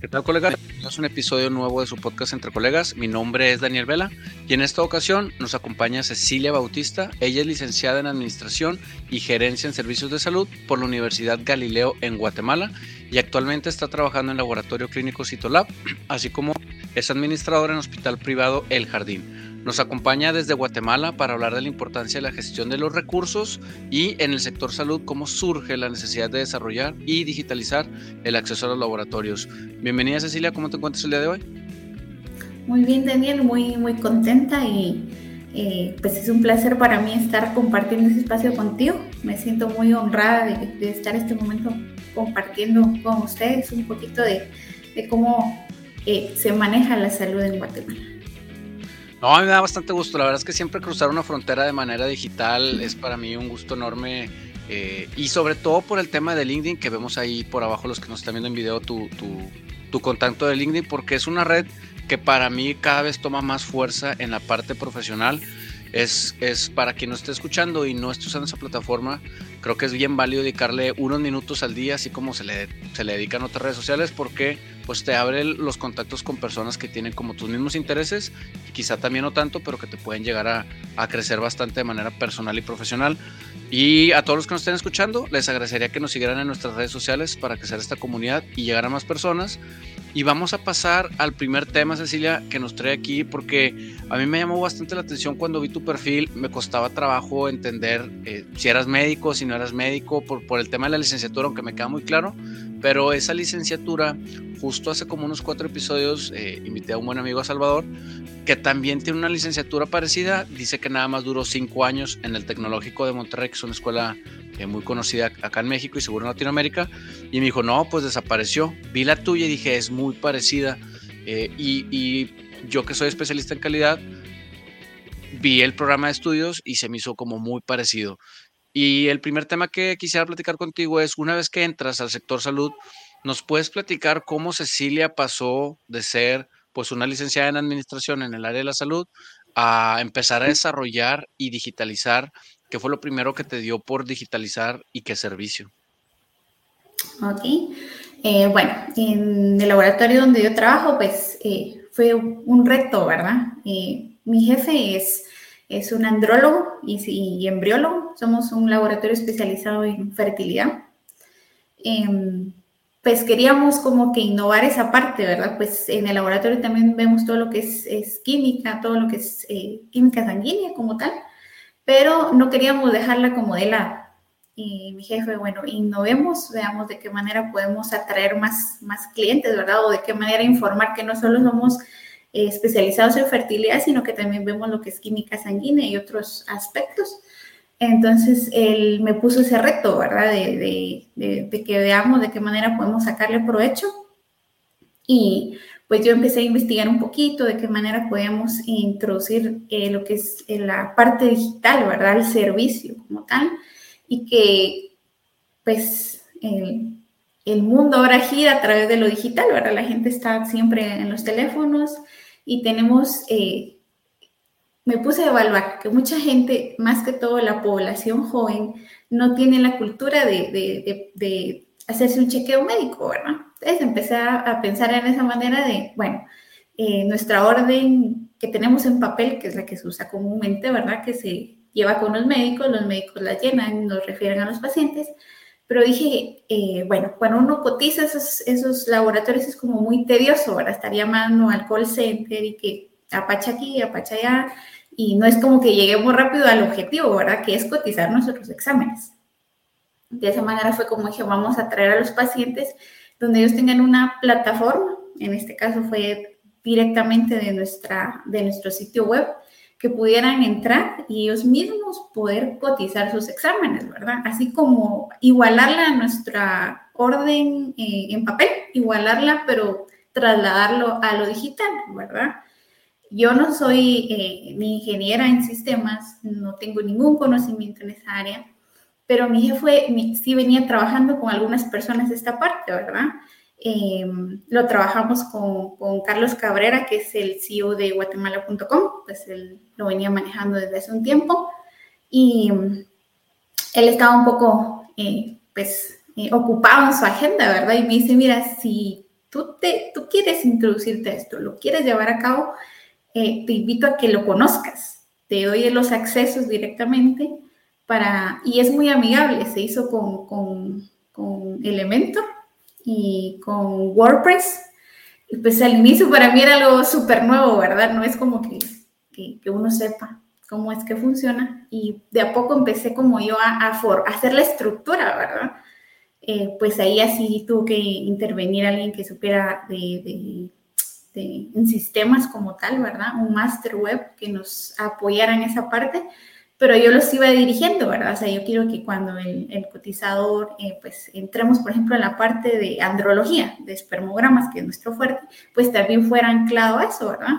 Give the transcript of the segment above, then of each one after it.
¿Qué tal, colegas? Es un episodio nuevo de su podcast Entre Colegas. Mi nombre es Daniel Vela y en esta ocasión nos acompaña Cecilia Bautista. Ella es licenciada en Administración y Gerencia en Servicios de Salud por la Universidad Galileo en Guatemala y actualmente está trabajando en Laboratorio Clínico Citolab, así como es administradora en Hospital Privado El Jardín. Nos acompaña desde Guatemala para hablar de la importancia de la gestión de los recursos y en el sector salud cómo surge la necesidad de desarrollar y digitalizar el acceso a los laboratorios. Bienvenida Cecilia, ¿cómo te encuentras el día de hoy? Muy bien Daniel, muy, muy contenta y eh, pues es un placer para mí estar compartiendo este espacio contigo. Me siento muy honrada de, estar en este momento compartiendo con ustedes un poquito de, cómo eh, se maneja la salud en Guatemala. No, a mí me da bastante gusto. La verdad es que siempre cruzar una frontera de manera digital es para mí un gusto enorme. Eh, y sobre todo por el tema de LinkedIn, que vemos ahí por abajo los que nos están viendo en video tu, tu contacto de LinkedIn, porque es una red que para mí cada vez toma más fuerza en la parte profesional. Es, es para quien no esté escuchando y no esté usando esa plataforma, creo que es bien válido dedicarle unos minutos al día, así como se le, se le dedican otras redes sociales, porque pues te abre los contactos con personas que tienen como tus mismos intereses, y quizá también no tanto, pero que te pueden llegar a, crecer bastante de manera personal y profesional. Y a todos los que nos estén escuchando, les agradecería que nos siguieran en nuestras redes sociales para crecer esta comunidad y llegar a más personas. Y vamos a pasar al primer tema, Cecilia, que nos trae aquí, porque a mí me llamó bastante la atención cuando vi tu perfil. Me costaba trabajo entender eh, si eras médico, si no eras médico, por el tema de la licenciatura, aunque me queda muy claro. Pero esa licenciatura, justo hace como unos cuatro episodios, eh, invité a un buen amigo a Salvador, que también tiene una licenciatura parecida. Dice que nada más duró cinco años en el Tecnológico de Monterrey, que es una escuela eh, muy conocida acá en México y seguro en Latinoamérica. Y me dijo, no, pues desapareció. Vi la tuya y dije, es muy parecida. Eh, y, y yo que soy especialista en calidad, vi el programa de estudios y se me hizo como muy parecido. Y el primer tema que quisiera platicar contigo es, una vez que entras al sector salud, ¿nos puedes platicar cómo Cecilia pasó de ser pues una licenciada en administración en el área de la salud, a empezar a desarrollar y digitalizar. ¿Qué fue lo primero que te dio por digitalizar y qué servicio? Ok. Eh, bueno, en el laboratorio donde yo trabajo, pues eh, fue un reto, ¿verdad? Eh, mi jefe es, es un andrólogo y, y, embriólogo. Somos un laboratorio especializado en fertilidad. Em, pues queríamos como que innovar esa parte, ¿verdad? Pues en el laboratorio también vemos todo lo que es, química, todo lo que es eh, química sanguínea como tal, pero no queríamos dejarla como de lado. Y mi jefe, bueno, innovemos, veamos de qué manera podemos atraer más, más clientes, ¿verdad? O de qué manera informar que no solo somos eh, especializados en fertilidad, sino que también vemos lo que es química sanguínea y otros aspectos. Entonces, él me puso ese reto, ¿verdad? De, que veamos de qué manera podemos sacarle provecho. Y pues yo empecé a investigar un poquito de qué manera podemos introducir eh, lo que es eh, la parte digital, ¿verdad? El servicio como tal. Y que, pues, el, el mundo ahora gira a través de lo digital, ¿verdad? La gente está siempre en los teléfonos y tenemos... Eh, me puse a evaluar que mucha gente, más que todo la población joven, no tiene la cultura de, hacerse un chequeo médico, ¿verdad? Entonces empecé a, pensar en esa manera de, bueno, eh, nuestra orden que tenemos en papel, que es la que se usa comúnmente, ¿verdad? Que se lleva con los médicos, los médicos la llenan, nos refieren a los pacientes, pero dije, eh, bueno, cuando uno cotiza esos, esos laboratorios es como muy tedioso, ¿verdad? Estar llamando al call center y que apacha aquí, apacha allá, y no es como que lleguemos rápido al objetivo, ¿verdad? Que es cotizar nuestros exámenes. De esa manera fue como dije, vamos a traer a los pacientes donde ellos tengan una plataforma, en este caso fue directamente de, nuestra, de nuestro sitio web, que pudieran entrar y ellos mismos poder cotizar sus exámenes, ¿verdad? Así como igualarla a nuestra orden eh, en papel, igualarla, pero trasladarlo a lo digital, ¿verdad? Yo no soy eh, ni ingeniera en sistemas, no tengo ningún conocimiento en esa área, pero mi jefe sí venía trabajando con algunas personas de esta parte, ¿verdad? Em, lo trabajamos con, con, Carlos Cabrera, que es el CEO de guatemala.com, pues él lo venía manejando desde hace un tiempo y él estaba un poco, eh, pues, eh, ocupado en su agenda, ¿verdad? Y me dice, mira, si tú, te, tú quieres introducirte a esto, lo quieres llevar a cabo, eh, te invito a que lo conozcas. Te doy los accesos directamente para, y es muy amigable, se hizo con, con, con Elementor y con WordPress. Y pues al inicio para mí era algo súper nuevo, ¿verdad? No es como que, que, que, uno sepa cómo es que funciona. Y de a poco empecé como yo a, a, a hacer la estructura, ¿verdad? Eh, pues ahí así tuvo que intervenir alguien que supiera de, de, en sistemas como tal, ¿verdad? Un master web que nos apoyara en esa parte, pero yo los iba dirigiendo, ¿verdad? O sea, yo quiero que cuando el, el cotizador, eh, pues entremos, por ejemplo, en la parte de andrología, de espermogramas, que es nuestro fuerte, pues también fuera anclado a eso, ¿verdad?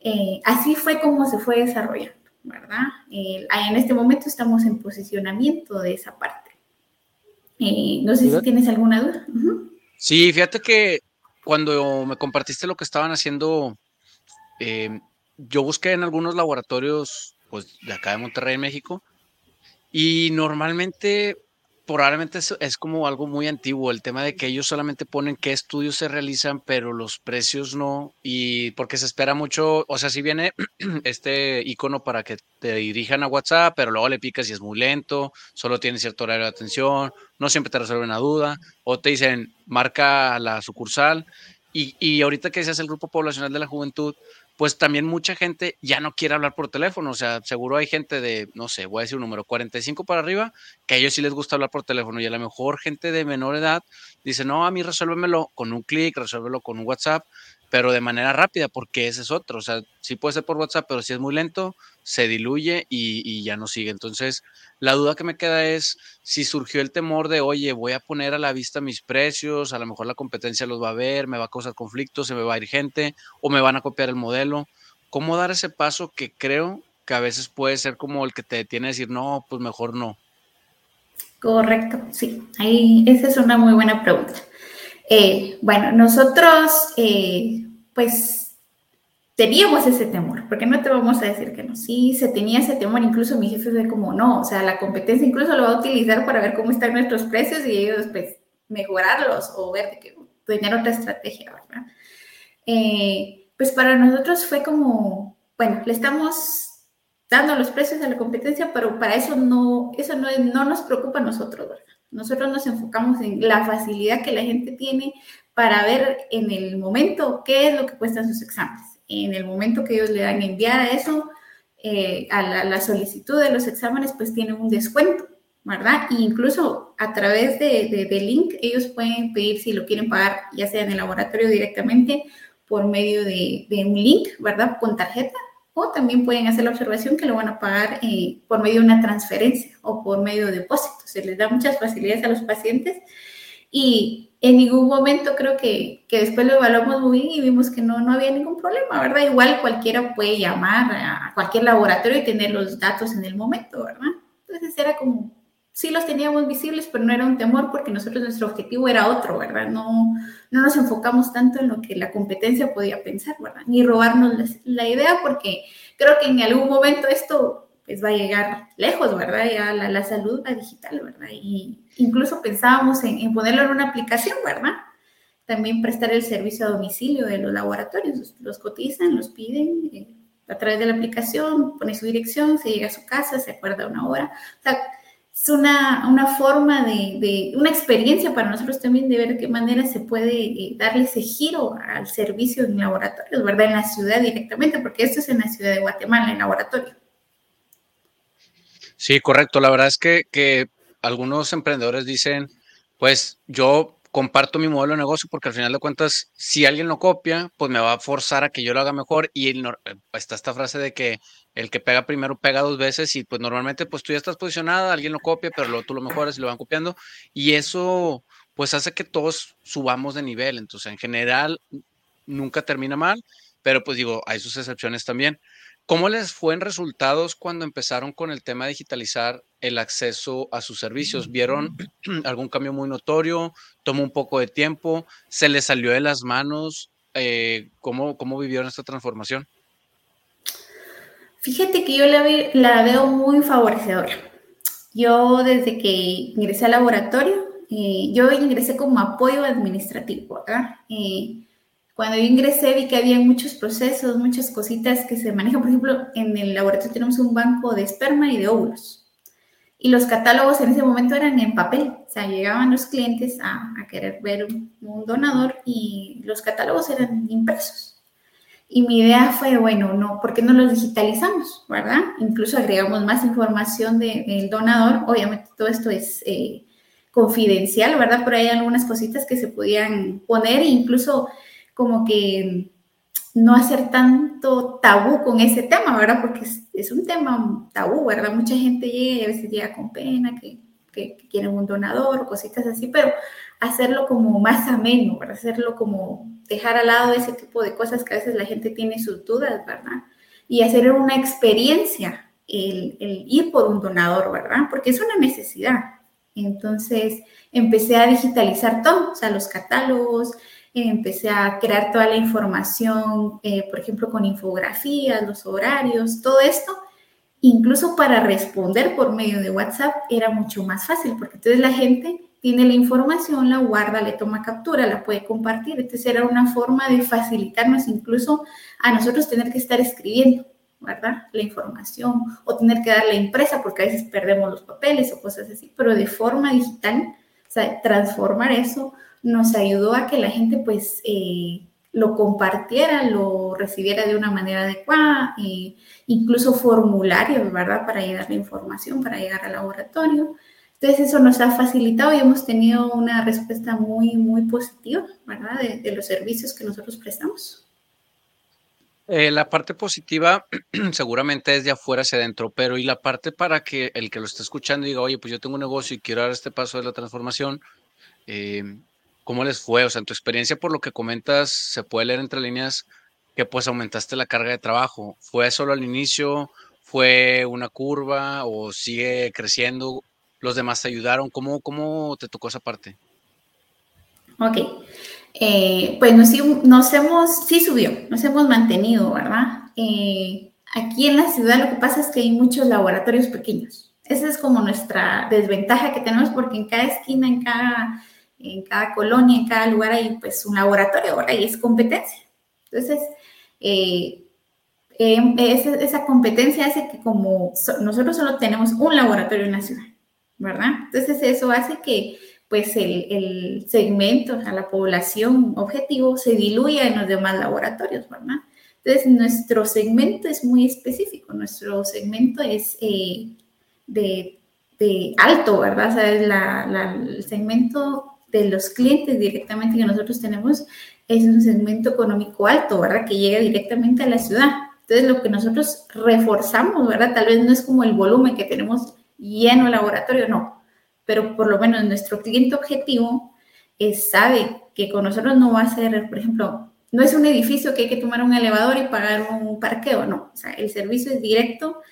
Eh, así fue como se fue desarrollando, ¿verdad? en este momento estamos en posicionamiento de esa parte. Eh, no sé si tienes alguna duda. Sí, fíjate que cuando me compartiste lo que estaban haciendo, eh, yo busqué en algunos laboratorios pues, de acá de Monterrey, México, y normalmente probablemente es, es, como algo muy antiguo, el tema de que ellos solamente ponen qué estudios se realizan, pero los precios no, y porque se espera mucho, o sea, si viene este icono para que te dirijan a WhatsApp, pero luego le picas y es muy lento, solo tiene cierto horario de atención, no siempre te resuelve una duda, o te dicen, marca la sucursal, y, y ahorita que seas el grupo poblacional de la juventud, pues también mucha gente ya no quiere hablar por teléfono. O sea, seguro hay gente de, no sé, voy a decir un número, 45 para arriba, que a ellos sí les gusta hablar por teléfono. Y a lo mejor gente de menor edad dice, no, a mí resuélvemelo con un clic, resuélvelo con un WhatsApp pero de manera rápida, porque ese es otro. O sea, sí puede ser por WhatsApp, pero si es muy lento, se diluye y, ya no sigue. Entonces, la duda que me queda es si surgió el temor de, oye, voy a poner a la vista mis precios, a lo mejor la competencia los va a ver, me va a causar conflictos, se me va a ir gente o me van a copiar el modelo. ¿Cómo dar ese paso que creo que a veces puede ser como el que te detiene a decir, no, pues mejor no? Correcto, sí. Ahí, esa es una muy buena pregunta. Eh, bueno, nosotros, eh, pues, teníamos ese temor, porque no te vamos a decir que no. Sí, se tenía ese temor, incluso mi jefe fue como, no, o sea, la competencia incluso lo va a utilizar para ver cómo están nuestros precios y ellos, pues, mejorarlos o ver que tener otra estrategia, ¿verdad? Eh, pues para nosotros fue como, bueno, le estamos dando los precios a la competencia, pero para eso no, eso no, no nos preocupa a nosotros, ¿verdad? Nosotros nos enfocamos en la facilidad que la gente tiene para ver en el momento qué es lo que cuestan sus exámenes. En el momento que ellos le dan enviar a eso, eh, a la, solicitud de los exámenes, pues tienen un descuento, ¿verdad? E incluso a través de, link, ellos pueden pedir si lo quieren pagar, ya sea en el laboratorio directamente, por medio de un link, ¿verdad? Con tarjeta, o también pueden hacer la observación que lo van a pagar eh, por medio de una transferencia o por medio de depósito. Se les da muchas facilidades a los pacientes y en ningún momento creo que, que después lo evaluamos muy bien y vimos que no, no había ningún problema, ¿verdad? Igual cualquiera puede llamar a cualquier laboratorio y tener los datos en el momento, ¿verdad? Entonces era como sí los teníamos visibles, pero no era un temor porque nosotros nuestro objetivo era otro, ¿verdad? No, no nos enfocamos tanto en lo que la competencia podía pensar, ¿verdad? Ni robarnos la, idea porque creo que en algún momento esto pues va a llegar lejos, ¿verdad? Ya la, la salud va digital, ¿verdad? Y incluso pensábamos en, ponerlo en una aplicación, ¿verdad? También prestar el servicio a domicilio de los laboratorios, los cotizan, los piden eh, a través de la aplicación, pone su dirección, se llega a su casa, se acuerda una hora. O sea, es una, una forma de, de, una experiencia para nosotros también de ver de qué manera se puede eh, darle ese giro al servicio en laboratorios, ¿verdad? En la ciudad directamente, porque esto es en la ciudad de Guatemala, en laboratorio. Sí, correcto. La verdad es que, que algunos emprendedores dicen, pues yo comparto mi modelo de negocio porque al final de cuentas, si alguien lo copia, pues me va a forzar a que yo lo haga mejor. Y el, eh, está esta frase de que el que pega primero pega dos veces y pues normalmente pues tú ya estás posicionada, alguien lo copia, pero luego tú lo mejoras y lo van copiando. Y eso pues hace que todos subamos de nivel. Entonces en general nunca termina mal, pero pues digo, hay sus excepciones también. ¿Cómo les fue en resultados cuando empezaron con el tema de digitalizar el acceso a sus servicios? ¿Vieron algún cambio muy notorio? ¿Tomó un poco de tiempo? ¿Se les salió de las manos? Eh, ¿cómo, ¿Cómo vivieron esta transformación? Fíjate que yo la, la veo muy favorecedora. Yo desde que ingresé al laboratorio, eh, yo ingresé como apoyo administrativo, ¿verdad? Eh, cuando yo ingresé vi que había muchos procesos, muchas cositas que se manejan. Por ejemplo, en el laboratorio tenemos un banco de esperma y de óvulos. Y los catálogos en ese momento eran en papel. O sea, llegaban los clientes a, querer ver un donador y los catálogos eran impresos. Y mi idea fue, bueno, no, ¿por qué no los digitalizamos, verdad? Incluso agregamos más información del donador. Obviamente todo esto es eh, confidencial, ¿verdad? Pero hay algunas cositas que se podían poner e incluso como que no hacer tanto tabú con ese tema, ¿verdad? Porque es, un tema tabú, ¿verdad? Mucha gente llega y a veces llega con pena, que, que, que quieren un donador, cositas así, pero hacerlo como más ameno, ¿verdad? Hacerlo como dejar al lado ese tipo de cosas que a veces la gente tiene sus dudas, ¿verdad? Y hacer una experiencia el, ir por un donador, ¿verdad? Porque es una necesidad. Entonces empecé a digitalizar todo, o sea, los catálogos, empecé a crear toda la información, eh, por ejemplo, con infografías, los horarios, todo esto. Incluso para responder por medio de WhatsApp era mucho más fácil, porque entonces la gente tiene la información, la guarda, le toma captura, la puede compartir. Entonces era una forma de facilitarnos incluso a nosotros tener que estar escribiendo, ¿verdad? La información o tener que darle impresa porque a veces perdemos los papeles o cosas así, pero de forma digital, o sea, transformar eso nos ayudó a que la gente pues eh, lo compartiera, lo recibiera de una manera adecuada, eh, incluso formularios, ¿verdad? Para llegar la información, para llegar al laboratorio. Entonces eso nos ha facilitado y hemos tenido una respuesta muy, muy positiva, ¿verdad? De, los servicios que nosotros prestamos. Eh, la parte positiva seguramente es de afuera hacia adentro, pero y la parte para que el que lo esté escuchando diga, oye, pues yo tengo un negocio y quiero dar este paso de la transformación, eh, ¿cómo les fue? O sea, en tu experiencia, por lo que comentas, se puede leer entre líneas que pues aumentaste la carga de trabajo. ¿Fue solo al inicio? ¿Fue una curva o sigue creciendo? los demás te ayudaron. ¿Cómo, cómo te tocó esa parte? Ok. Eh, pues nos, nos, hemos, sí subió, nos hemos mantenido, ¿verdad? Eh, aquí en la ciudad lo que pasa es que hay muchos laboratorios pequeños. Esa es como nuestra desventaja que tenemos porque en cada esquina, en cada, en cada colonia, en cada lugar hay pues un laboratorio, ahora Y es competencia. Entonces, eh, esa, esa, competencia hace que como nosotros solo tenemos un laboratorio en la ciudad, ¿verdad? Entonces eso hace que pues el, segmento, a la población objetivo se diluya en los demás laboratorios, ¿verdad? Entonces nuestro segmento es muy específico, nuestro segmento es eh, de, alto, ¿verdad? O sea, el segmento de los clientes directamente que nosotros tenemos es un segmento económico alto, ¿verdad? Que llega directamente a la ciudad. Entonces, lo que nosotros reforzamos, ¿verdad? Tal vez no es como el volumen que tenemos lleno el laboratorio, no. Pero por lo menos nuestro cliente objetivo sabe que con nosotros no va a ser, por ejemplo, no es un edificio que hay que tomar un elevador y pagar un parqueo, no. O sea, el servicio es directo.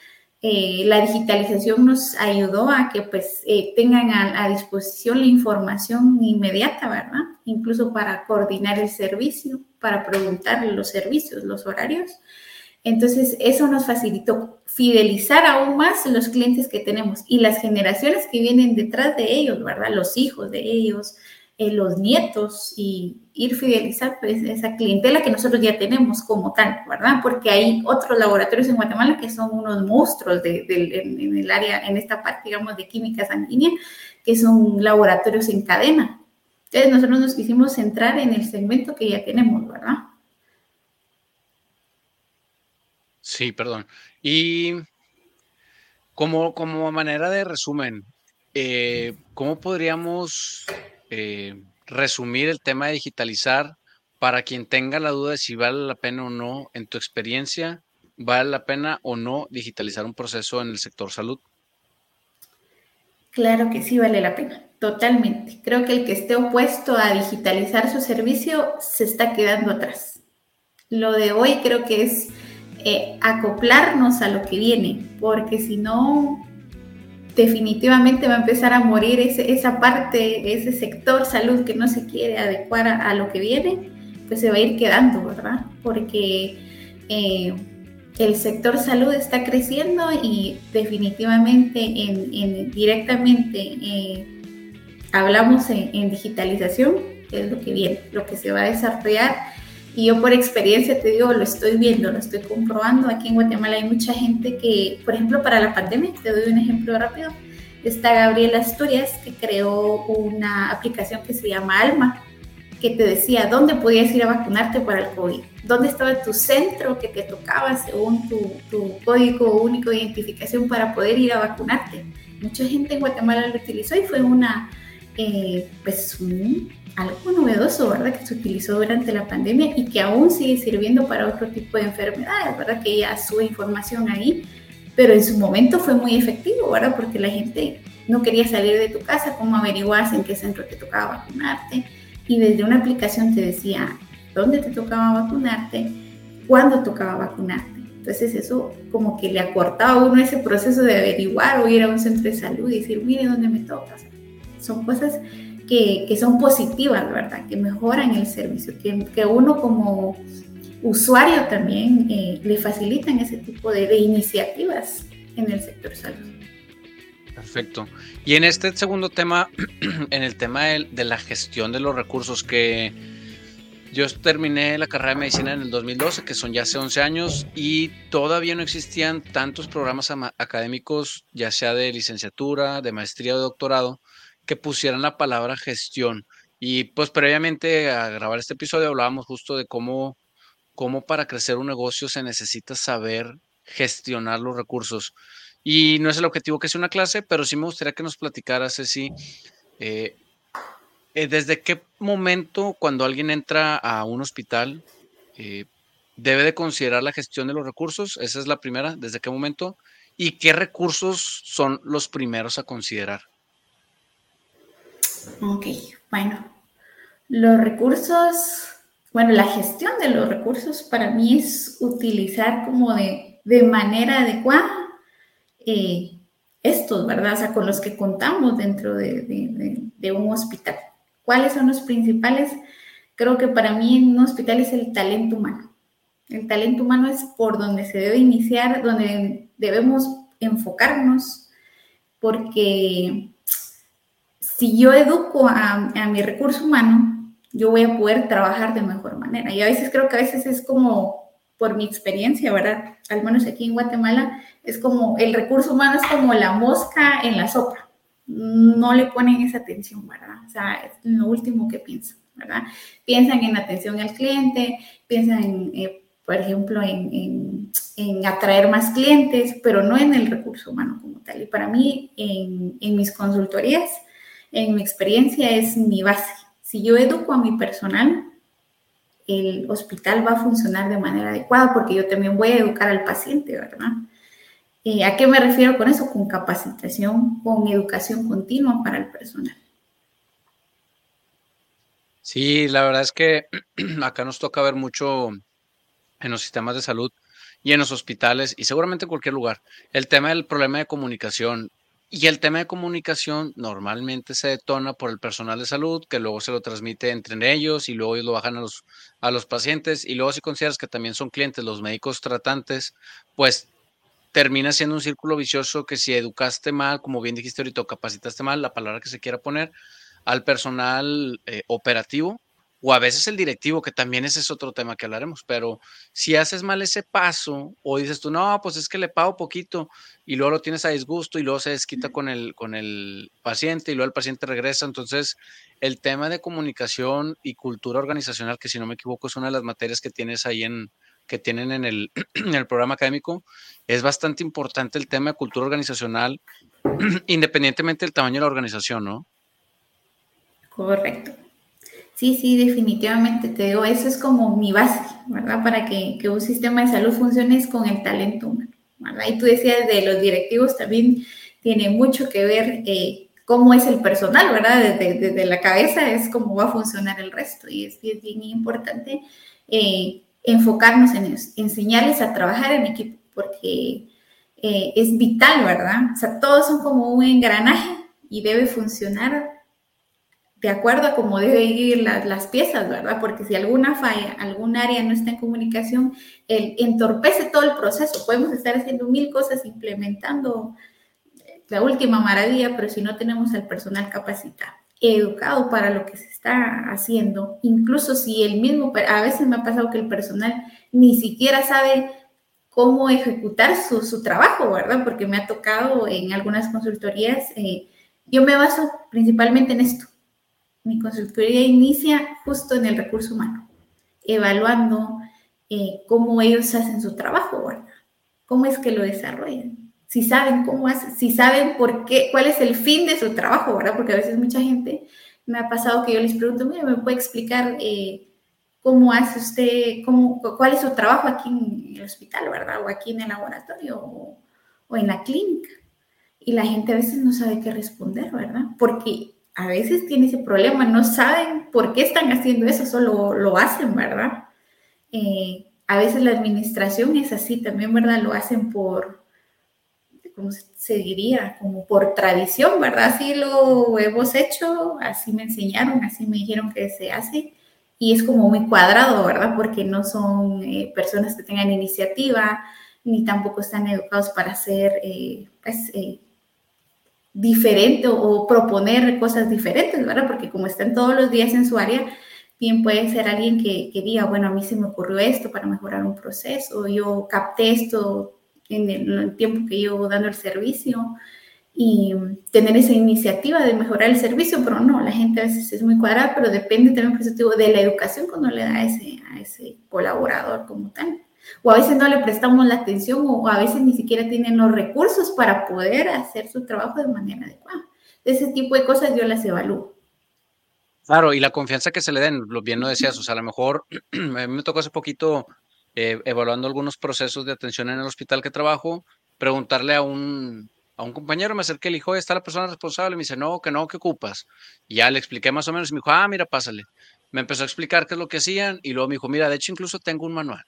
Eh, la digitalización nos ayudó a que pues eh, tengan a, a, disposición la información inmediata, ¿verdad? Incluso para coordinar el servicio, para preguntar los servicios, los horarios. Entonces, eso nos facilitó fidelizar aún más los clientes que tenemos y las generaciones que vienen detrás de ellos, ¿verdad? Los hijos de ellos, eh, los nietos y ir fidelizar pues, esa clientela que nosotros ya tenemos como tal, ¿verdad? Porque hay otros laboratorios en Guatemala que son unos monstruos de, en, el área, en esta parte, digamos, de química sanguínea, que son laboratorios en cadena. Entonces, nosotros nos quisimos centrar en el segmento que ya tenemos, ¿verdad? Sí, perdón. Y como, como manera de resumen, eh, ¿cómo podríamos eh, resumir el tema de digitalizar para quien tenga la duda de si vale la pena o no, en tu experiencia, vale la pena o no digitalizar un proceso en el sector salud? Claro que sí vale la pena, totalmente. Creo que el que esté opuesto a digitalizar su servicio se está quedando atrás. Lo de hoy creo que es eh, acoplarnos a lo que viene, porque si no, definitivamente va a empezar a morir esa parte, ese sector salud que no se quiere adecuar a, lo que viene, pues se va a ir quedando, ¿verdad? Porque eh, el sector salud está creciendo y definitivamente en, directamente eh, hablamos en, digitalización, es lo que viene, lo que se va a desarrollar. Y yo por experiencia te digo, lo estoy viendo, lo estoy comprobando. Aquí en Guatemala hay mucha gente que, por ejemplo, para la pandemia, te doy un ejemplo rápido, está Gabriela Asturias, que creó una aplicación que se llama Alma, que te decía dónde podías ir a vacunarte para el COVID, dónde estaba tu centro que te tocaba según tu, tu código único de identificación para poder ir a vacunarte. Mucha gente en Guatemala lo utilizó y fue una, eh, pues, algo novedoso, ¿verdad? Que se utilizó durante la pandemia y que aún sigue sirviendo para otro tipo de enfermedades, ¿verdad? Que ya sube información ahí, pero en su momento fue muy efectivo, ¿verdad? Porque la gente no quería salir de tu casa, cómo averiguarse en qué centro te tocaba vacunarte y desde una aplicación te decía dónde te tocaba vacunarte, cuándo tocaba vacunarte. Entonces eso como que le acortaba a uno ese proceso de averiguar o ir a un centro de salud y decir, mire dónde me toca. Son cosas que, son positivas, ¿verdad? Que mejoran el servicio, que, que uno como usuario también eh, le facilitan ese tipo de, de iniciativas en el sector salud. Perfecto. Y en este segundo tema, en el tema de, la gestión de los recursos, que yo terminé la carrera de medicina en el 2012, que son ya hace 11 años, y todavía no existían tantos programas académicos, ya sea de licenciatura, de maestría o de doctorado, que pusieran la palabra gestión. Y pues previamente a grabar este episodio hablábamos justo de cómo, cómo para crecer un negocio se necesita saber gestionar los recursos. Y no es el objetivo que sea una clase, pero sí me gustaría que nos platicaras, Ceci, eh, eh, desde qué momento cuando alguien entra a un hospital eh, debe de considerar la gestión de los recursos, esa es la primera, desde qué momento, y qué recursos son los primeros a considerar. Ok, bueno, los recursos, bueno, la gestión de los recursos para mí es utilizar como de, de manera adecuada eh, estos, ¿verdad? O sea, con los que contamos dentro de, un hospital. ¿Cuáles son los principales? Creo que para mí en un hospital es el talento humano. El talento humano es por donde se debe iniciar, donde debemos enfocarnos, porque si yo educo a, a, mi recurso humano, yo voy a poder trabajar de mejor manera. Y a veces creo que a veces es como, por mi experiencia, ¿verdad? Al menos aquí en Guatemala, es como el recurso humano es como la mosca en la sopa. No le ponen esa atención, ¿verdad? O sea, es lo último que piensan, ¿verdad? Piensan en atención al cliente, piensan en, eh, por ejemplo, en, en, atraer más clientes, pero no en el recurso humano como tal. Y para mí, en, en mis consultorías, en mi experiencia, es mi base. Si yo educo a mi personal, el hospital va a funcionar de manera adecuada porque yo también voy a educar al paciente, ¿verdad? Eh, ¿A qué me refiero con eso? Con capacitación, con educación continua para el personal. Sí, la verdad es que acá nos toca ver mucho en los sistemas de salud y en los hospitales y seguramente en cualquier lugar el tema del problema de comunicación. Y el tema de comunicación normalmente se detona por el personal de salud, que luego se lo transmite entre ellos y luego ellos lo bajan a los, a los pacientes. Y luego si consideras que también son clientes los médicos tratantes, pues termina siendo un círculo vicioso que si educaste mal, como bien dijiste ahorita, capacitaste mal, la palabra que se quiera poner, al personal eh, operativo o a veces el directivo, que también ese es otro tema que hablaremos, pero si haces mal ese paso o dices tú, no, pues es que le pago poquito y luego lo tienes a disgusto y luego se desquita con el, con el paciente y luego el paciente regresa, entonces el tema de comunicación y cultura organizacional, que si no me equivoco es una de las materias que tienes ahí en, que tienen en el, programa académico, es bastante importante el tema de cultura organizacional, independientemente del tamaño de la organización, ¿no? Correcto. Sí, sí, definitivamente te digo, eso es como mi base, ¿verdad? Para que, un sistema de salud funcione es con el talento humano, ¿verdad? Y tú decías de los directivos también tiene mucho que ver eh, cómo es el personal, ¿verdad? Desde, la cabeza es cómo va a funcionar el resto y es, bien importante eh, enfocarnos en eso, enseñarles a trabajar en equipo, porque eh, es vital, ¿verdad? O sea, todos son como un engranaje y debe funcionar de acuerdo a cómo deben ir las, las, piezas, ¿verdad? Porque si alguna falla, algún área no está en comunicación, entorpece todo el proceso. Podemos estar haciendo mil cosas, implementando la última maravilla, pero si no tenemos al personal capacitado. educado para lo que se está haciendo, incluso si el mismo, a veces me ha pasado que el personal ni siquiera sabe cómo ejecutar su, trabajo, ¿verdad? Porque me ha tocado en algunas consultorías, eh, yo me baso principalmente en esto. Mi consultoría inicia justo en el recurso humano, evaluando eh, cómo ellos hacen su trabajo, ¿verdad? ¿Cómo es que lo desarrollan? Si saben cómo hacen, si saben por qué, cuál es el fin de su trabajo, ¿verdad? Porque a veces mucha gente me ha pasado que yo les pregunto, mira, ¿me puede explicar eh, cómo hace usted, cómo, cuál es su trabajo aquí en el hospital, ¿verdad? O aquí en el laboratorio o en la clínica. Y la gente a veces no sabe qué responder, ¿verdad? Porque a veces tiene ese problema, no saben por qué están haciendo eso, solo lo hacen, ¿verdad? Eh, a veces la administración es así también, ¿verdad? Lo hacen por, ¿cómo se diría? Como por tradición, ¿verdad? Así lo hemos hecho, así me enseñaron, así me dijeron que se hace. Y es como muy cuadrado, ¿verdad? Porque no son eh, personas que tengan iniciativa, ni tampoco están educados para hacer, eh, pues, diferente o, proponer cosas diferentes, ¿verdad? Porque como están todos los días en su área, bien puede ser alguien que, que, diga, bueno, a mí se me ocurrió esto para mejorar un proceso, yo capté esto en el, tiempo que llevo dando el servicio y tener esa iniciativa de mejorar el servicio, pero no, la gente a veces es muy cuadrada, pero depende también, por de la educación cuando le da ese, a ese colaborador como tal o a veces no le prestamos la atención o a veces ni siquiera tienen los recursos para poder hacer su trabajo de manera adecuada. Ese tipo de cosas yo las evalúo. Claro, y la confianza que se le den, lo bien lo decías, o sea, a lo mejor a mí me tocó hace poquito eh, evaluando algunos procesos de atención en el hospital que trabajo, preguntarle a un, a un compañero, me acerqué y le dijo, ¿está la persona responsable? Me dice, no, que no, ¿qué ocupas? Y ya le expliqué más o menos y me dijo, ah, mira, pásale. Me empezó a explicar qué es lo que hacían y luego me dijo, mira, de hecho incluso tengo un manual.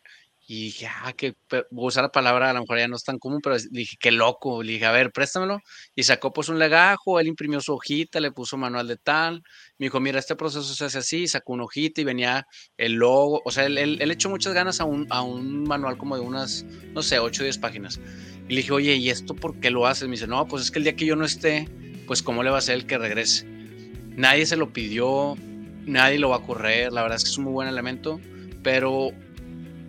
Y dije, ah, que voy a usar la palabra, a lo mejor ya no es tan común, pero dije, qué loco. Le dije, a ver, préstamelo. Y sacó pues un legajo, él imprimió su hojita, le puso manual de tal. Me dijo, mira, este proceso se hace así, sacó una hojita y venía el logo. O sea, él, él, echó muchas ganas a un, a un manual como de unas, no sé, 8 o 10 páginas. Y le dije, oye, ¿y esto por qué lo haces? Me dice, no, pues es que el día que yo no esté, pues cómo le va a ser el que regrese. Nadie se lo pidió, nadie lo va a correr, la verdad es que es un muy buen elemento, pero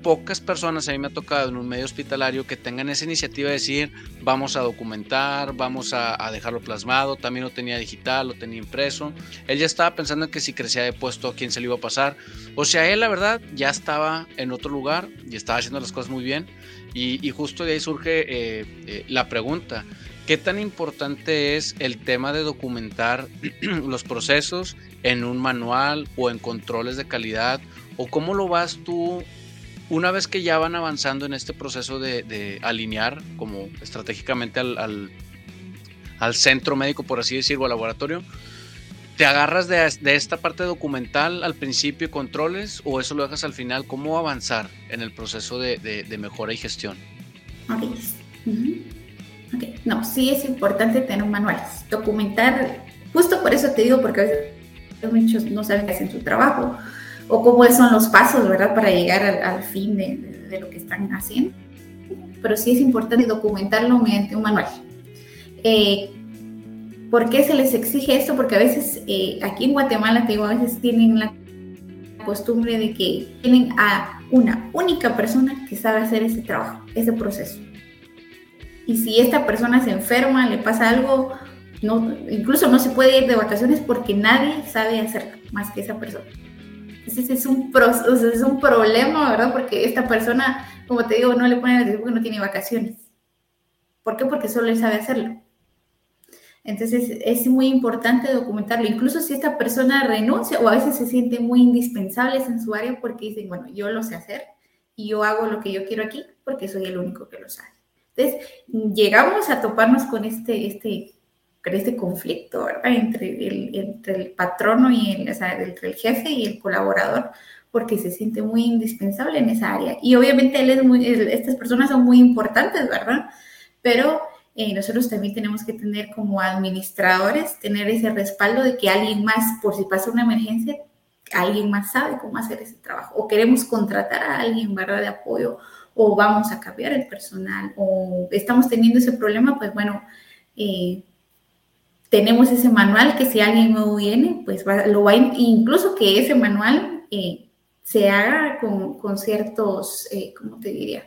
pocas personas a mí me ha tocado en un medio hospitalario que tengan esa iniciativa de decir vamos a documentar, vamos a, dejarlo plasmado, también lo tenía digital, lo tenía impreso. Él ya estaba pensando en que si crecía de puesto a quién se le iba a pasar. O sea, él la verdad ya estaba en otro lugar y estaba haciendo las cosas muy bien. Y, justo de ahí surge eh, eh, la pregunta. ¿Qué tan importante es el tema de documentar los procesos en un manual o en controles de calidad? ¿O cómo lo vas tú una vez que ya van avanzando en este proceso de, alinear como estratégicamente al, centro médico, por así decirlo, al laboratorio, ¿te agarras de, esta parte documental al principio y controles o eso lo dejas al final? ¿Cómo avanzar en el proceso de, mejora y gestión? Ok. No, sí es importante tener manuales. Documentar, justo por eso te digo, porque a veces muchos no saben qué hacen su trabajo o cómo son los pasos, ¿verdad? Para llegar al, fin de, lo que están haciendo. Pero sí es importante documentarlo mediante un manual. Eh, ¿Por qué se les exige esto? Porque a veces eh, aquí en Guatemala, te digo, a veces tienen la costumbre de que tienen a una única persona que sabe hacer ese trabajo, ese proceso. Y si esta persona se enferma, le pasa algo, no, incluso no se puede ir de vacaciones porque nadie sabe hacerlo más que esa persona. Entonces es un, es un problema, ¿verdad? Porque esta persona, como te digo, no le pone atención porque no tiene vacaciones. ¿Por qué? Porque solo él sabe hacerlo. Entonces es muy importante documentarlo, incluso si esta persona renuncia o a veces se siente muy indispensables en su área porque dicen, bueno, yo lo sé hacer y yo hago lo que yo quiero aquí porque soy el único que lo sabe. Entonces llegamos a toparnos con este, este este conflicto Entre, el, entre el patrono y el, o sea, entre el jefe y el colaborador, porque se siente muy indispensable en esa área. Y obviamente él es muy, estas personas son muy importantes, ¿verdad? Pero eh, nosotros también tenemos que tener como administradores, tener ese respaldo de que alguien más, por si pasa una emergencia, alguien más sabe cómo hacer ese trabajo. O queremos contratar a alguien, ¿verdad? De apoyo, o vamos a cambiar el personal, o estamos teniendo ese problema, pues bueno, eh, tenemos ese manual que si alguien nuevo viene, pues lo va, incluso que ese manual eh, se haga con, con ciertos, eh, ¿cómo te diría?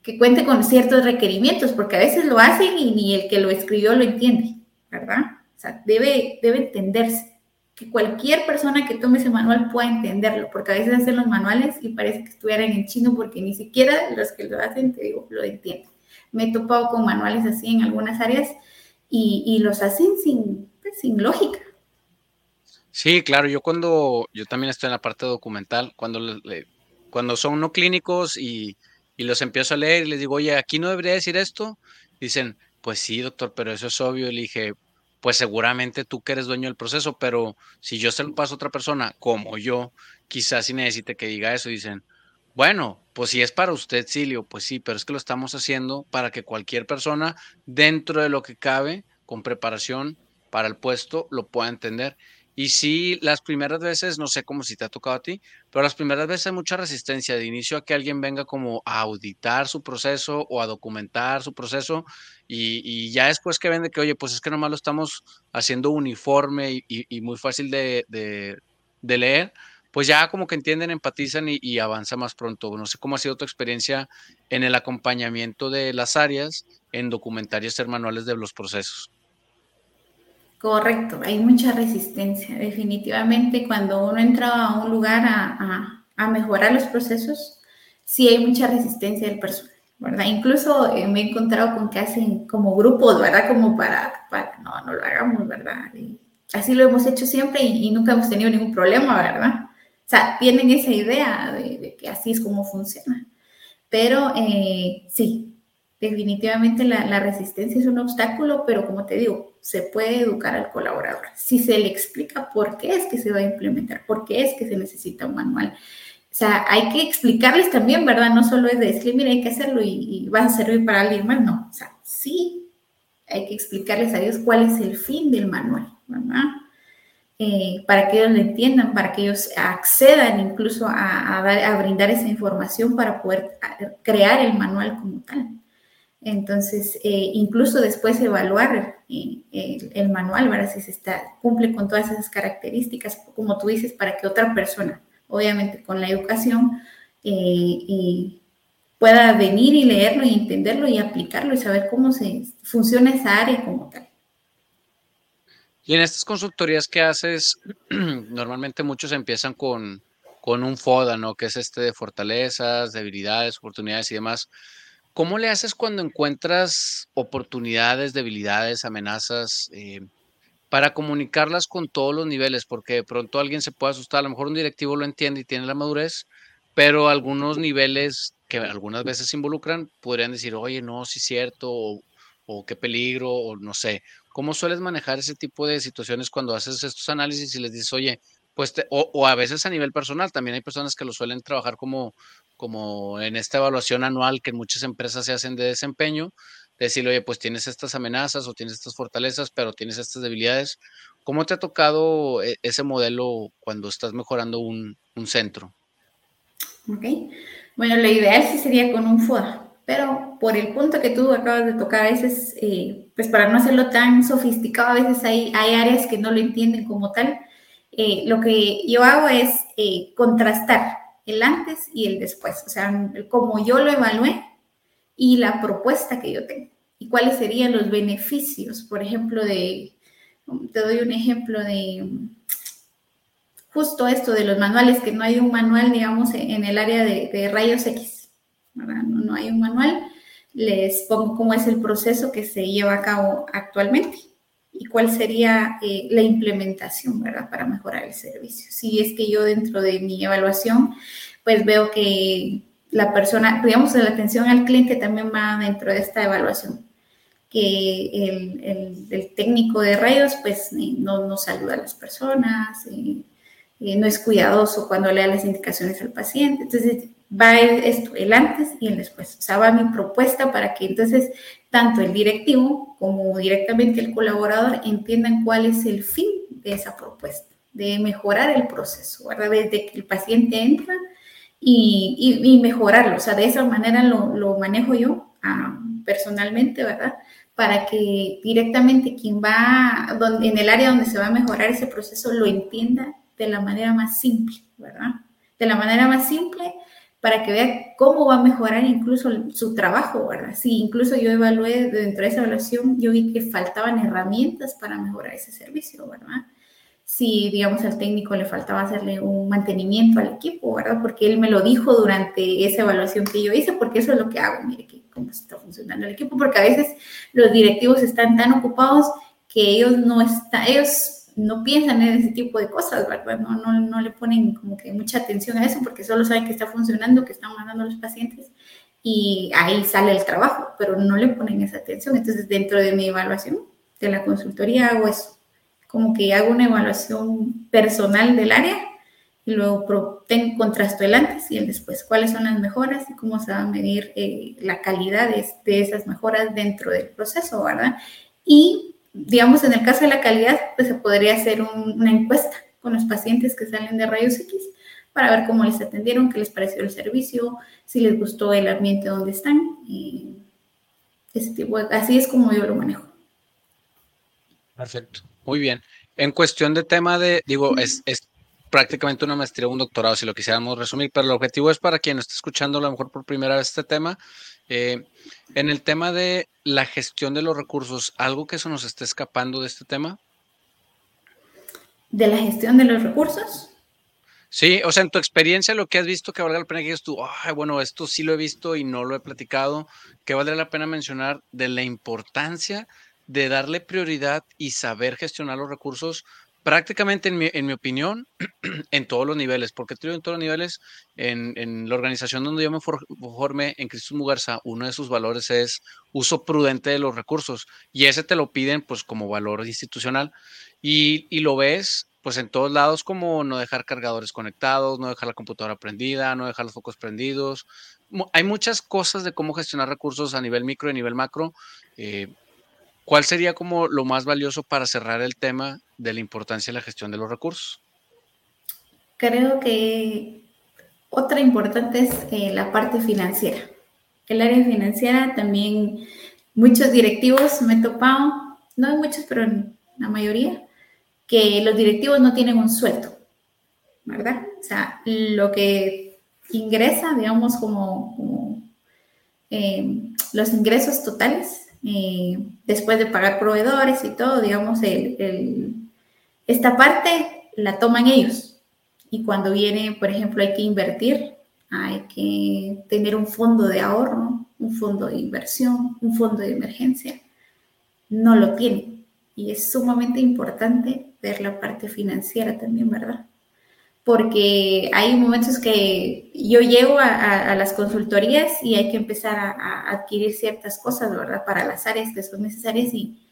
Que cuente con ciertos requerimientos, porque a veces lo hacen y ni el que lo escribió lo entiende, ¿verdad? O sea, debe, debe entenderse que cualquier persona que tome ese manual pueda entenderlo, porque a veces hacen los manuales y parece que estuvieran en chino porque ni siquiera los que lo hacen, te digo, lo entienden. Me he topado con manuales así en algunas áreas y, los hacen sin, pues, sin lógica. Sí, claro, yo cuando, yo también estoy en la parte documental, cuando, cuando son no clínicos y, y los empiezo a leer y les digo, oye, aquí no debería decir esto, dicen, pues sí, doctor, pero eso es obvio. Y le dije, pues seguramente tú que eres dueño del proceso, pero si yo se lo paso a otra persona como yo, quizás sí necesite que diga eso. Dicen, bueno, pues si es para usted, Silio, pues sí, pero es que lo estamos haciendo para que cualquier persona, dentro de lo que cabe, con preparación para el puesto, lo pueda entender. Y sí, las primeras veces, no sé cómo si te ha tocado a ti, pero las primeras veces hay mucha resistencia de inicio a que alguien venga como a auditar su proceso o a documentar su proceso y, ya después que vende que, oye, pues es que nomás lo estamos haciendo uniforme y, muy fácil de, leer, pues ya como que entienden, empatizan y, y avanza más pronto. No sé cómo ha sido tu experiencia en el acompañamiento de las áreas en documentar y hacer manuales de los procesos. Correcto, hay mucha resistencia. Definitivamente cuando uno entra a un lugar a, mejorar los procesos, sí hay mucha resistencia del personal, ¿verdad? Incluso eh, me he encontrado con que hacen como grupos, ¿verdad? Como para, no, no lo hagamos, ¿verdad? así lo hemos hecho siempre y, nunca hemos tenido ningún problema, ¿verdad? O sea, tienen esa idea de, que así es como funciona. Pero eh, sí, definitivamente la, resistencia es un obstáculo, pero como te digo, se puede educar al colaborador. Si se le explica por qué es que se va a implementar, por qué es que se necesita un manual. O sea, hay que explicarles también, ¿verdad? No solo es decir, mira, hay que hacerlo y, va a servir para alguien más, no. O sea, sí hay que explicarles a ellos cuál es el fin del manual, ¿verdad? Eh, para que ellos lo entiendan, para que ellos accedan incluso a, brindar esa información para poder crear el manual como tal. Entonces, eh, incluso después evaluar eh, el, manual, ¿verdad? Si se está, cumple con todas esas características, como tú dices, para que otra persona, obviamente con la educación, pueda venir y leerlo y entenderlo y aplicarlo y saber cómo se funciona esa área como tal. Y en estas consultorías que haces, normalmente muchos empiezan con, con un FODA, ¿no? Que es este de fortalezas, debilidades, oportunidades y demás. ¿Cómo le haces cuando encuentras oportunidades, debilidades, amenazas eh, para comunicarlas con todos los niveles? Porque de pronto alguien se puede asustar, a lo mejor un directivo lo entiende y tiene la madurez, pero algunos niveles que algunas veces se involucran podrían decir, oye, no, sí es cierto, o, qué peligro, o no sé. ¿Cómo sueles manejar ese tipo de situaciones cuando haces estos análisis y les dices, oye, pues, o, o, a veces a nivel personal, también hay personas que lo suelen trabajar como como en esta evaluación anual que en muchas empresas se hacen de desempeño, decirle, oye, pues tienes estas amenazas o tienes estas fortalezas, pero tienes estas debilidades. ¿Cómo te ha tocado e-, ese modelo cuando estás mejorando un, centro? Ok. Bueno, lo ideal sí sería con un FODA, pero por el punto que tú acabas de tocar, a veces, eh, pues para no hacerlo tan sofisticado, a veces hay, hay áreas que no lo entienden como tal. Eh, lo que yo hago es eh, contrastar el antes y el después, o sea, como yo lo evalué y la propuesta que yo tengo. Y cuáles serían los beneficios, por ejemplo, de, te doy un ejemplo de justo esto de los manuales, que no hay un manual, digamos, en el área de, rayos X, No, hay un manual, les pongo cómo es el proceso que se lleva a cabo actualmente y cuál sería eh, la implementación, ¿verdad? Para mejorar el servicio. Si es que yo dentro de mi evaluación, pues veo que la persona, digamos, la atención al cliente también va dentro de esta evaluación, que el, el, técnico de rayos, pues no, no, saluda a las personas, eh, eh, no es cuidadoso cuando le las indicaciones al paciente. Entonces, va esto, el antes y el después. O sea, va mi propuesta para que entonces tanto el directivo como directamente el colaborador entiendan cuál es el fin de esa propuesta, de mejorar el proceso, ¿verdad? Desde que el paciente entra y, y, mejorarlo. O sea, de esa manera lo, lo manejo yo ah, personalmente, ¿verdad? para que directamente quien va donde, en el área donde se va a mejorar ese proceso lo entienda de la manera más simple, ¿verdad? De la manera más simple para que vea cómo va a mejorar incluso su trabajo, ¿verdad? Sí, incluso yo evalué dentro de esa evaluación, yo vi que faltaban herramientas para mejorar ese servicio, ¿verdad? Si, digamos, al técnico le faltaba hacerle un mantenimiento al equipo, ¿verdad? Porque él me lo dijo durante esa evaluación que yo hice, porque eso es lo que hago, mire, cómo está funcionando el equipo, porque a veces los directivos están tan ocupados que ellos no están, ellos no piensan en ese tipo de cosas, ¿verdad? No, no, no, le ponen como que mucha atención a eso porque solo saben que está funcionando, que están mandando a los pacientes y ahí sale el trabajo, pero no le ponen esa atención. Entonces, dentro de mi evaluación de la consultoría hago eso, como que hago una evaluación personal del área y luego tengo, contrasto el antes y el después, cuáles son las mejoras y cómo se va a medir eh, la calidad de, de esas mejoras dentro del proceso, ¿verdad? Y digamos, en el caso de la calidad, pues se podría hacer una encuesta con los pacientes que salen de rayos X para ver cómo les atendieron, qué les pareció el servicio, si les gustó el ambiente donde están. Y ese tipo así es como yo lo manejo. Perfecto, muy bien. En cuestión de tema de, digo, es, es prácticamente una maestría o un doctorado, si lo quisiéramos resumir, pero el objetivo es para quien esté escuchando a lo mejor por primera vez este tema, eh, en el tema de la gestión de los recursos, ¿algo que eso nos esté escapando de este tema? ¿De la gestión de los recursos? Sí, o sea, en tu experiencia, lo que has visto que valga la pena que digas tú, bueno, esto sí lo he visto y no lo he platicado, que valdría la pena mencionar de la importancia de darle prioridad y saber gestionar los recursos prácticamente en mi, en mi, opinión, en todos los niveles, porque estoy en todos los niveles, en, en, la organización donde yo me formé, en Cristo Mugarza, uno de sus valores es uso prudente de los recursos, y ese te lo piden pues como valor institucional, y, y lo ves pues en todos lados como no dejar cargadores conectados, no dejar la computadora prendida, no dejar los focos prendidos. Hay muchas cosas de cómo gestionar recursos a nivel micro y a nivel macro. Eh, ¿Cuál sería como lo más valioso para cerrar el tema de la importancia de la gestión de los recursos? Creo que otra importante es eh, la parte financiera. El área financiera también, muchos directivos me he topado, no hay muchos, pero la mayoría, que los directivos no tienen un sueldo, ¿verdad? O sea, lo que ingresa, digamos, como, eh, los ingresos totales eh, después de pagar proveedores y todo, digamos, el, esta parte la toman ellos. Y cuando viene, por ejemplo, hay que invertir, hay que tener un fondo de ahorro, un fondo de inversión, un fondo de emergencia, no lo tienen. Y es sumamente importante ver la parte financiera también, ¿verdad? Porque hay momentos que yo llego a, las consultorías y hay que empezar a, adquirir ciertas cosas, ¿verdad? Para las áreas que son necesarias y,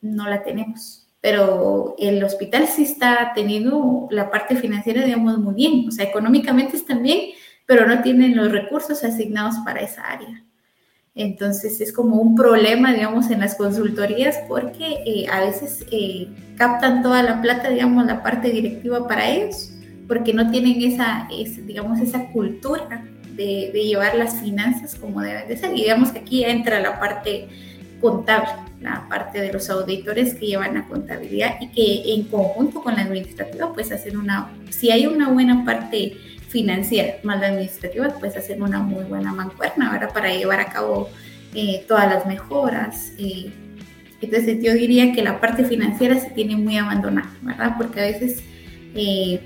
no la tenemos. Pero el hospital sí está teniendo la parte financiera, digamos, muy bien. O sea, económicamente están bien, pero no tienen los recursos asignados para esa área. Entonces es como un problema, digamos, en las consultorías porque eh, a veces eh, captan toda la plata, digamos, la parte directiva para ellos, porque no tienen esa, digamos, esa cultura de, llevar las finanzas como deben de ser. Y digamos que aquí entra la parte contable, la parte de los auditores que llevan la contabilidad y que en conjunto con la administrativa, pues hacen una, si hay una buena parte financiera más la administrativa, pues hacer una muy buena mancuerna. Para llevar a cabo eh, todas las mejoras. Eh. entonces yo diría que la parte financiera se tiene muy abandonada, ¿verdad? Porque a veces eh,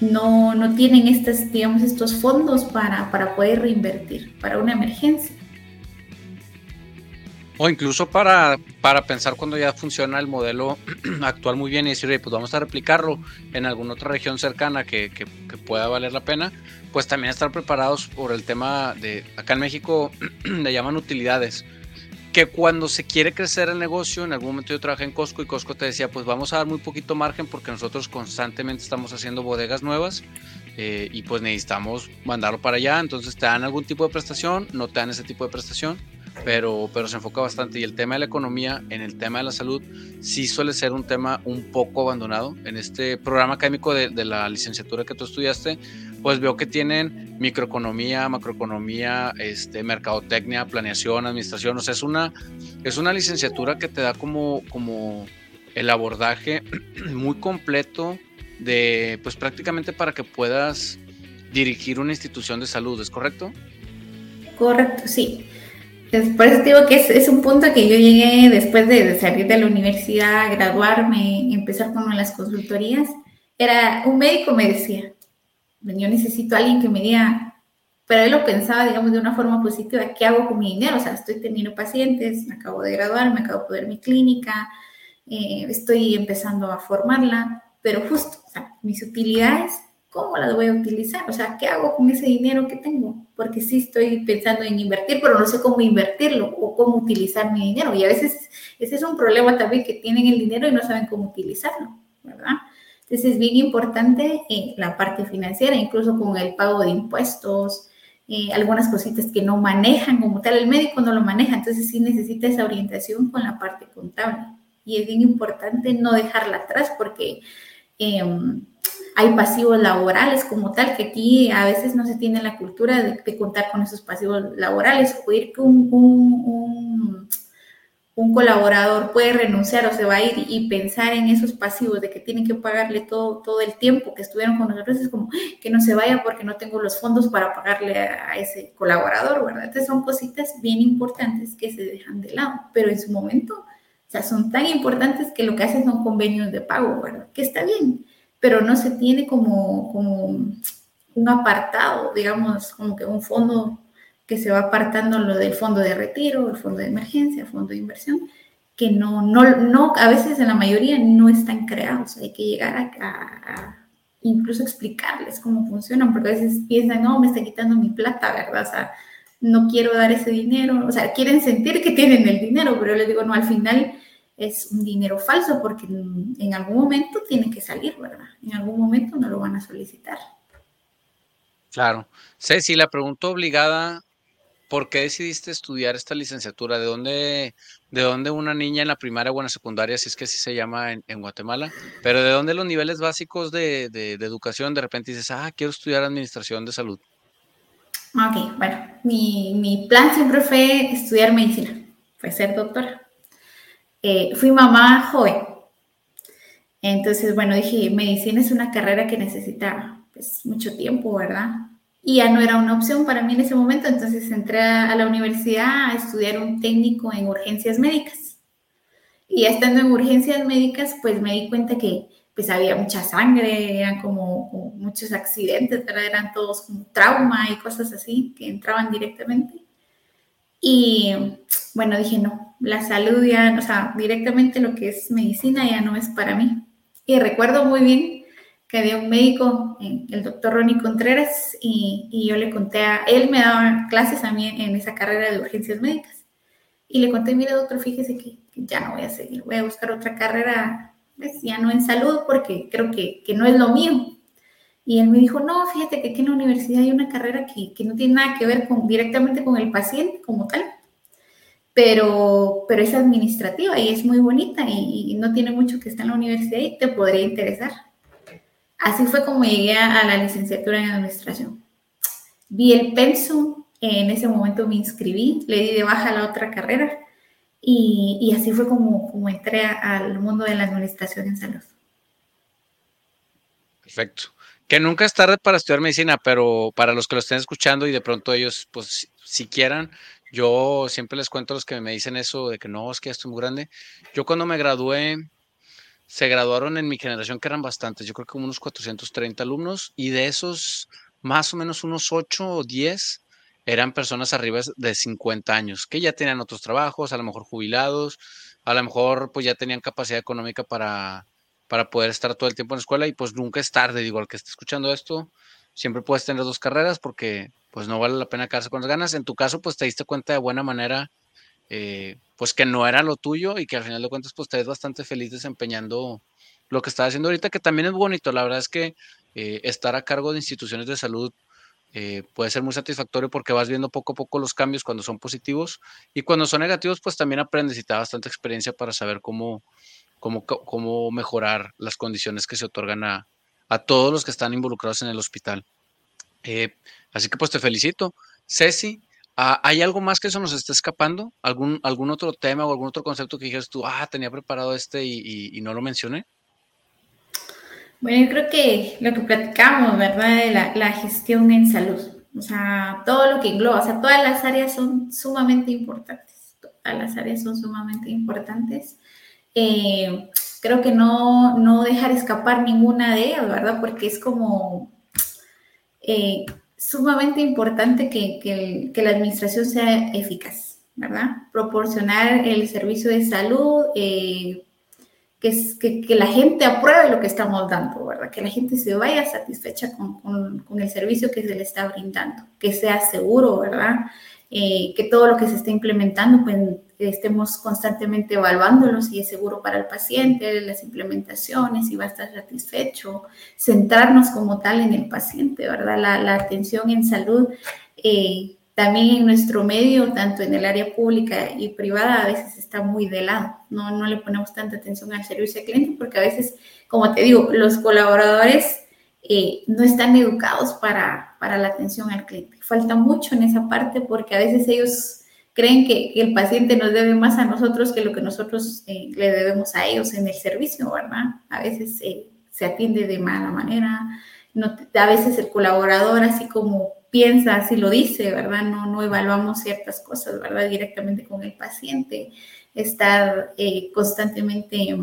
no, no, tienen estos, digamos, estos fondos para, para poder reinvertir para una emergencia. O incluso para, para pensar cuando ya funciona el modelo actual muy bien y decir, pues vamos a replicarlo en alguna otra región cercana que, que, pueda valer la pena, pues también estar preparados por el tema de, acá en México le llaman utilidades, que cuando se quiere crecer el negocio, en algún momento yo trabajé en Costco y Costco te decía, pues vamos a dar muy poquito margen porque nosotros constantemente estamos haciendo bodegas nuevas eh, y pues necesitamos mandarlo para allá, entonces te dan algún tipo de prestación, no te dan ese tipo de prestación pero, pero se enfoca bastante. Y el tema de la economía, en el tema de la salud, sí suele ser un tema un poco abandonado. En este programa académico de, la licenciatura que tú estudiaste, pues veo que tienen microeconomía, macroeconomía, este, mercadotecnia, planeación, administración, o sea, es una, es una licenciatura que te da como, como el abordaje muy completo de, pues prácticamente para que puedas dirigir una institución de salud, ¿es correcto? Correcto, sí. Eso digo que es, un punto que yo llegué después de, salir de la universidad, graduarme, empezar con las consultorías. Era un médico me decía, yo necesito a alguien que me diga, pero él lo pensaba, digamos, de una forma positiva, ¿qué hago con mi dinero? O sea, estoy teniendo pacientes, me acabo de graduar, me acabo de poner mi clínica, eh, estoy empezando a formarla, pero justo, o sea, mis utilidades ¿cómo las voy a utilizar? O sea, ¿qué hago con ese dinero que tengo? Porque sí estoy pensando en invertir, pero no sé cómo invertirlo o cómo utilizar mi dinero. Y a veces ese es un problema también que tienen el dinero y no saben cómo utilizarlo, ¿verdad? Entonces es bien importante eh, la parte financiera, incluso con el pago de impuestos, eh, algunas cositas que no manejan como tal, el médico no lo maneja, entonces sí necesita esa orientación con la parte contable. Y es bien importante no dejarla atrás porque... Em, hay pasivos laborales como tal, que aquí a veces no se tiene la cultura de, contar con esos pasivos laborales, o ir que un, un, un, colaborador puede renunciar o se va a ir y pensar en esos pasivos de que tienen que pagarle todo, todo el tiempo que estuvieron con nosotros, es como que no se vaya porque no tengo los fondos para pagarle a, ese colaborador, ¿verdad? Entonces son cositas bien importantes que se dejan de lado, pero en su momento, o sea, son tan importantes que lo que hacen son convenios de pago, ¿verdad? Que está bien pero no se tiene como, como un apartado, digamos, como que un fondo que se va apartando lo del fondo de retiro, el fondo de emergencia, el fondo de inversión, que no, no, no, a veces en la mayoría no están creados. Hay que llegar a, incluso explicarles cómo funcionan, porque a veces piensan, no, me está quitando mi plata, ¿verdad? O sea, no quiero dar ese dinero, o sea, quieren sentir que tienen el dinero, pero yo les digo, no, al final es un dinero falso porque en, algún momento tiene que salir, ¿verdad? En algún momento no lo van a solicitar. Claro. Ceci, la pregunta obligada, ¿por qué decidiste estudiar esta licenciatura? ¿De dónde, de dónde una niña en la primaria o en la secundaria, si es que así se llama en, Guatemala, pero de dónde los niveles básicos de, de, educación de repente dices, ah, quiero estudiar administración de salud? Ok, bueno, mi, mi plan siempre fue estudiar medicina, fue ser doctora. Eh, fui mamá joven. Entonces, bueno, dije, medicina es una carrera que necesita pues, mucho tiempo, ¿verdad? Y ya no era una opción para mí en ese momento, entonces entré a la universidad a estudiar un técnico en urgencias médicas. Y estando en urgencias médicas, pues me di cuenta que pues había mucha sangre, eran como, muchos accidentes, ¿verdad? Eran todos como trauma y cosas así que entraban directamente. Y bueno, dije, no, la salud ya, o sea, directamente lo que es medicina ya no es para mí. Y recuerdo muy bien que había un médico, el doctor Ronnie Contreras, y, yo le conté a él, me daba clases a mí en esa carrera de urgencias médicas. Y le conté, mire doctor, fíjese que, ya no voy a seguir, voy a buscar otra carrera, pues, ya no en salud, porque creo que, que no es lo mío. Y él me dijo, no, fíjate que aquí en la universidad hay una carrera que, que no tiene nada que ver con, directamente con el paciente como tal, pero, pero es administrativa y es muy bonita y, no tiene mucho que estar en la universidad y te podría interesar. Así fue como llegué a la licenciatura en administración. Vi el pensum, en ese momento me inscribí, le di de baja la otra carrera y, y así fue como, como entré al mundo de la administración en salud. Perfecto. Que nunca es tarde para estudiar medicina, pero para los que lo estén escuchando y de pronto ellos, pues, si quieran, yo siempre les cuento a los que me dicen eso de que no, es que ya estoy muy grande. Yo cuando me gradué, se graduaron en mi generación, que eran bastantes, yo creo que unos 430 alumnos, y de esos, más o menos unos 8 o 10 eran personas arriba de 50 años, que ya tenían otros trabajos, a lo mejor jubilados, a lo mejor pues ya tenían capacidad económica para para poder estar todo el tiempo en la escuela y pues nunca es tarde, digo, al que esté escuchando esto, siempre puedes tener dos carreras porque pues no vale la pena quedarse con las ganas. En tu caso, pues te diste cuenta de buena manera, eh, pues que no era lo tuyo y que al final de cuentas, pues te ves bastante feliz desempeñando lo que estás haciendo ahorita, que también es bonito. La verdad es que eh, estar a cargo de instituciones de salud eh, puede ser muy satisfactorio porque vas viendo poco a poco los cambios cuando son positivos y cuando son negativos, pues también aprendes y te da bastante experiencia para saber cómo, cómo, cómo mejorar las condiciones que se otorgan a, a todos los que están involucrados en el hospital. Eh, así que pues te felicito. Ceci, ¿hay algo más que eso nos esté escapando? ¿Algún, ¿Algún otro tema o algún otro concepto que dijeras tú, ah, tenía preparado este y, no lo mencioné? Bueno, yo creo que lo que platicamos, ¿verdad? De la, la, gestión en salud. O sea, todo lo que engloba, o sea, todas las áreas son sumamente importantes. Todas las áreas son sumamente importantes. Eh, creo que no, no dejar escapar ninguna de ellas, ¿verdad? Porque es como eh, sumamente importante que, la administración sea eficaz, ¿verdad? Proporcionar el servicio de salud, eh, que, que, la gente apruebe lo que estamos dando, ¿verdad? Que la gente se vaya satisfecha con, con el servicio que se le está brindando, que sea seguro, ¿verdad? Que todo lo que se está implementando, pues estemos constantemente evaluándolo si es seguro para el paciente, las implementaciones, si va a estar satisfecho, centrarnos como tal en el paciente, ¿verdad? La, atención en salud, eh, también en nuestro medio, tanto en el área pública y privada, a veces está muy de lado, no, no le ponemos tanta atención al servicio al cliente porque a veces, como te digo, los colaboradores eh, no están educados para, para la atención al cliente. Falta mucho en esa parte porque a veces ellos creen que, el paciente nos debe más a nosotros que lo que nosotros eh, le debemos a ellos en el servicio, ¿verdad? A veces eh, se atiende de mala manera, a veces el colaborador así como piensa, así lo dice, ¿verdad? No, evaluamos ciertas cosas, ¿verdad? Directamente con el paciente, estar constantemente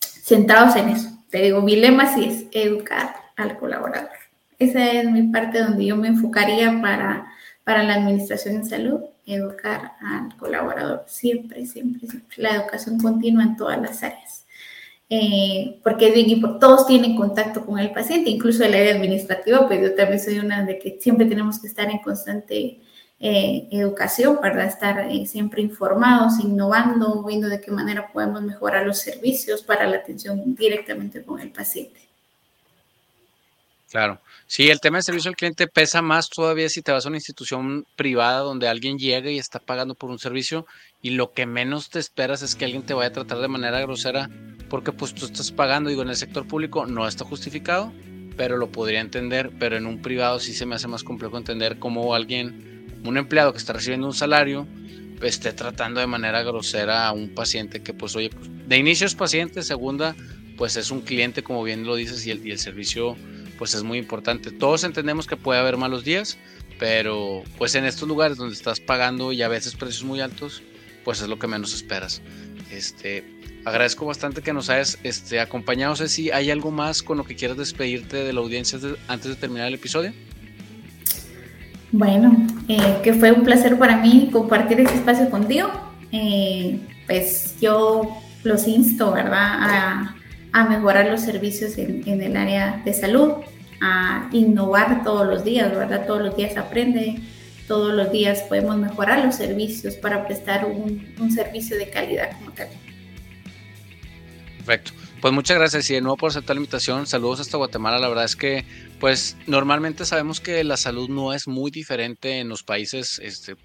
centrados en eso. Te digo, mi lema sí es educar al colaborador. Esa es mi parte donde yo me enfocaría para, para la administración en salud, educar al colaborador, siempre, siempre, siempre, la educación continua en todas las áreas. Eh, porque todos tienen contacto con el paciente, incluso el área administrativa, pues yo también soy una de que siempre tenemos que estar en constante eh, educación para estar eh, siempre informados, innovando, viendo de qué manera podemos mejorar los servicios para la atención directamente con el paciente. Claro. Sí, el tema de servicio al cliente pesa más todavía si te vas a una institución privada donde alguien llega y está pagando por un servicio y lo que menos te esperas es que alguien te vaya a tratar de manera grosera porque pues tú estás pagando, digo, en el sector público no está justificado, pero lo podría entender, pero en un privado sí se me hace más complejo entender cómo alguien, un empleado que está recibiendo un salario, esté tratando de manera grosera a un paciente que pues oye, pues, de inicio es paciente, segunda pues es un cliente como bien lo dices y el, y el servicio pues es muy importante. Todos entendemos que puede haber malos días, pero pues en estos lugares donde estás pagando y a veces precios muy altos, pues es lo que menos esperas. Este, agradezco bastante que nos hayas este, acompañado. si ¿hay algo más con lo que quieras despedirte de la audiencia antes de terminar el episodio? Bueno, eh, que fue un placer para mí compartir este espacio contigo. Eh, pues yo los insto, ¿verdad? A, a mejorar los servicios en, el área de salud, a innovar todos los días, ¿verdad? Todos los días aprende, todos los días podemos mejorar los servicios para prestar un, un servicio de calidad como tal. Perfecto. Pues muchas gracias y de nuevo por aceptar la invitación. Saludos hasta Guatemala. La verdad es que, pues, normalmente sabemos que la salud no es muy diferente en los países este,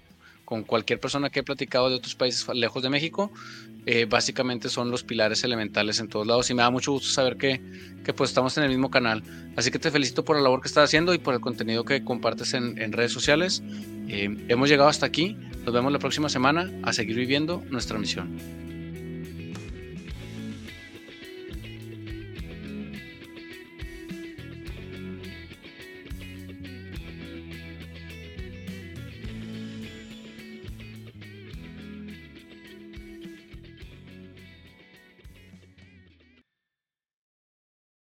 con cualquier persona que he platicado de otros países lejos de México, eh, básicamente son los pilares elementales en todos lados y me da mucho gusto saber que, que, pues estamos en el mismo canal. Así que te felicito por la labor que estás haciendo y por el contenido que compartes en, redes sociales. Eh, hemos llegado hasta aquí, nos vemos la próxima semana a seguir viviendo nuestra misión.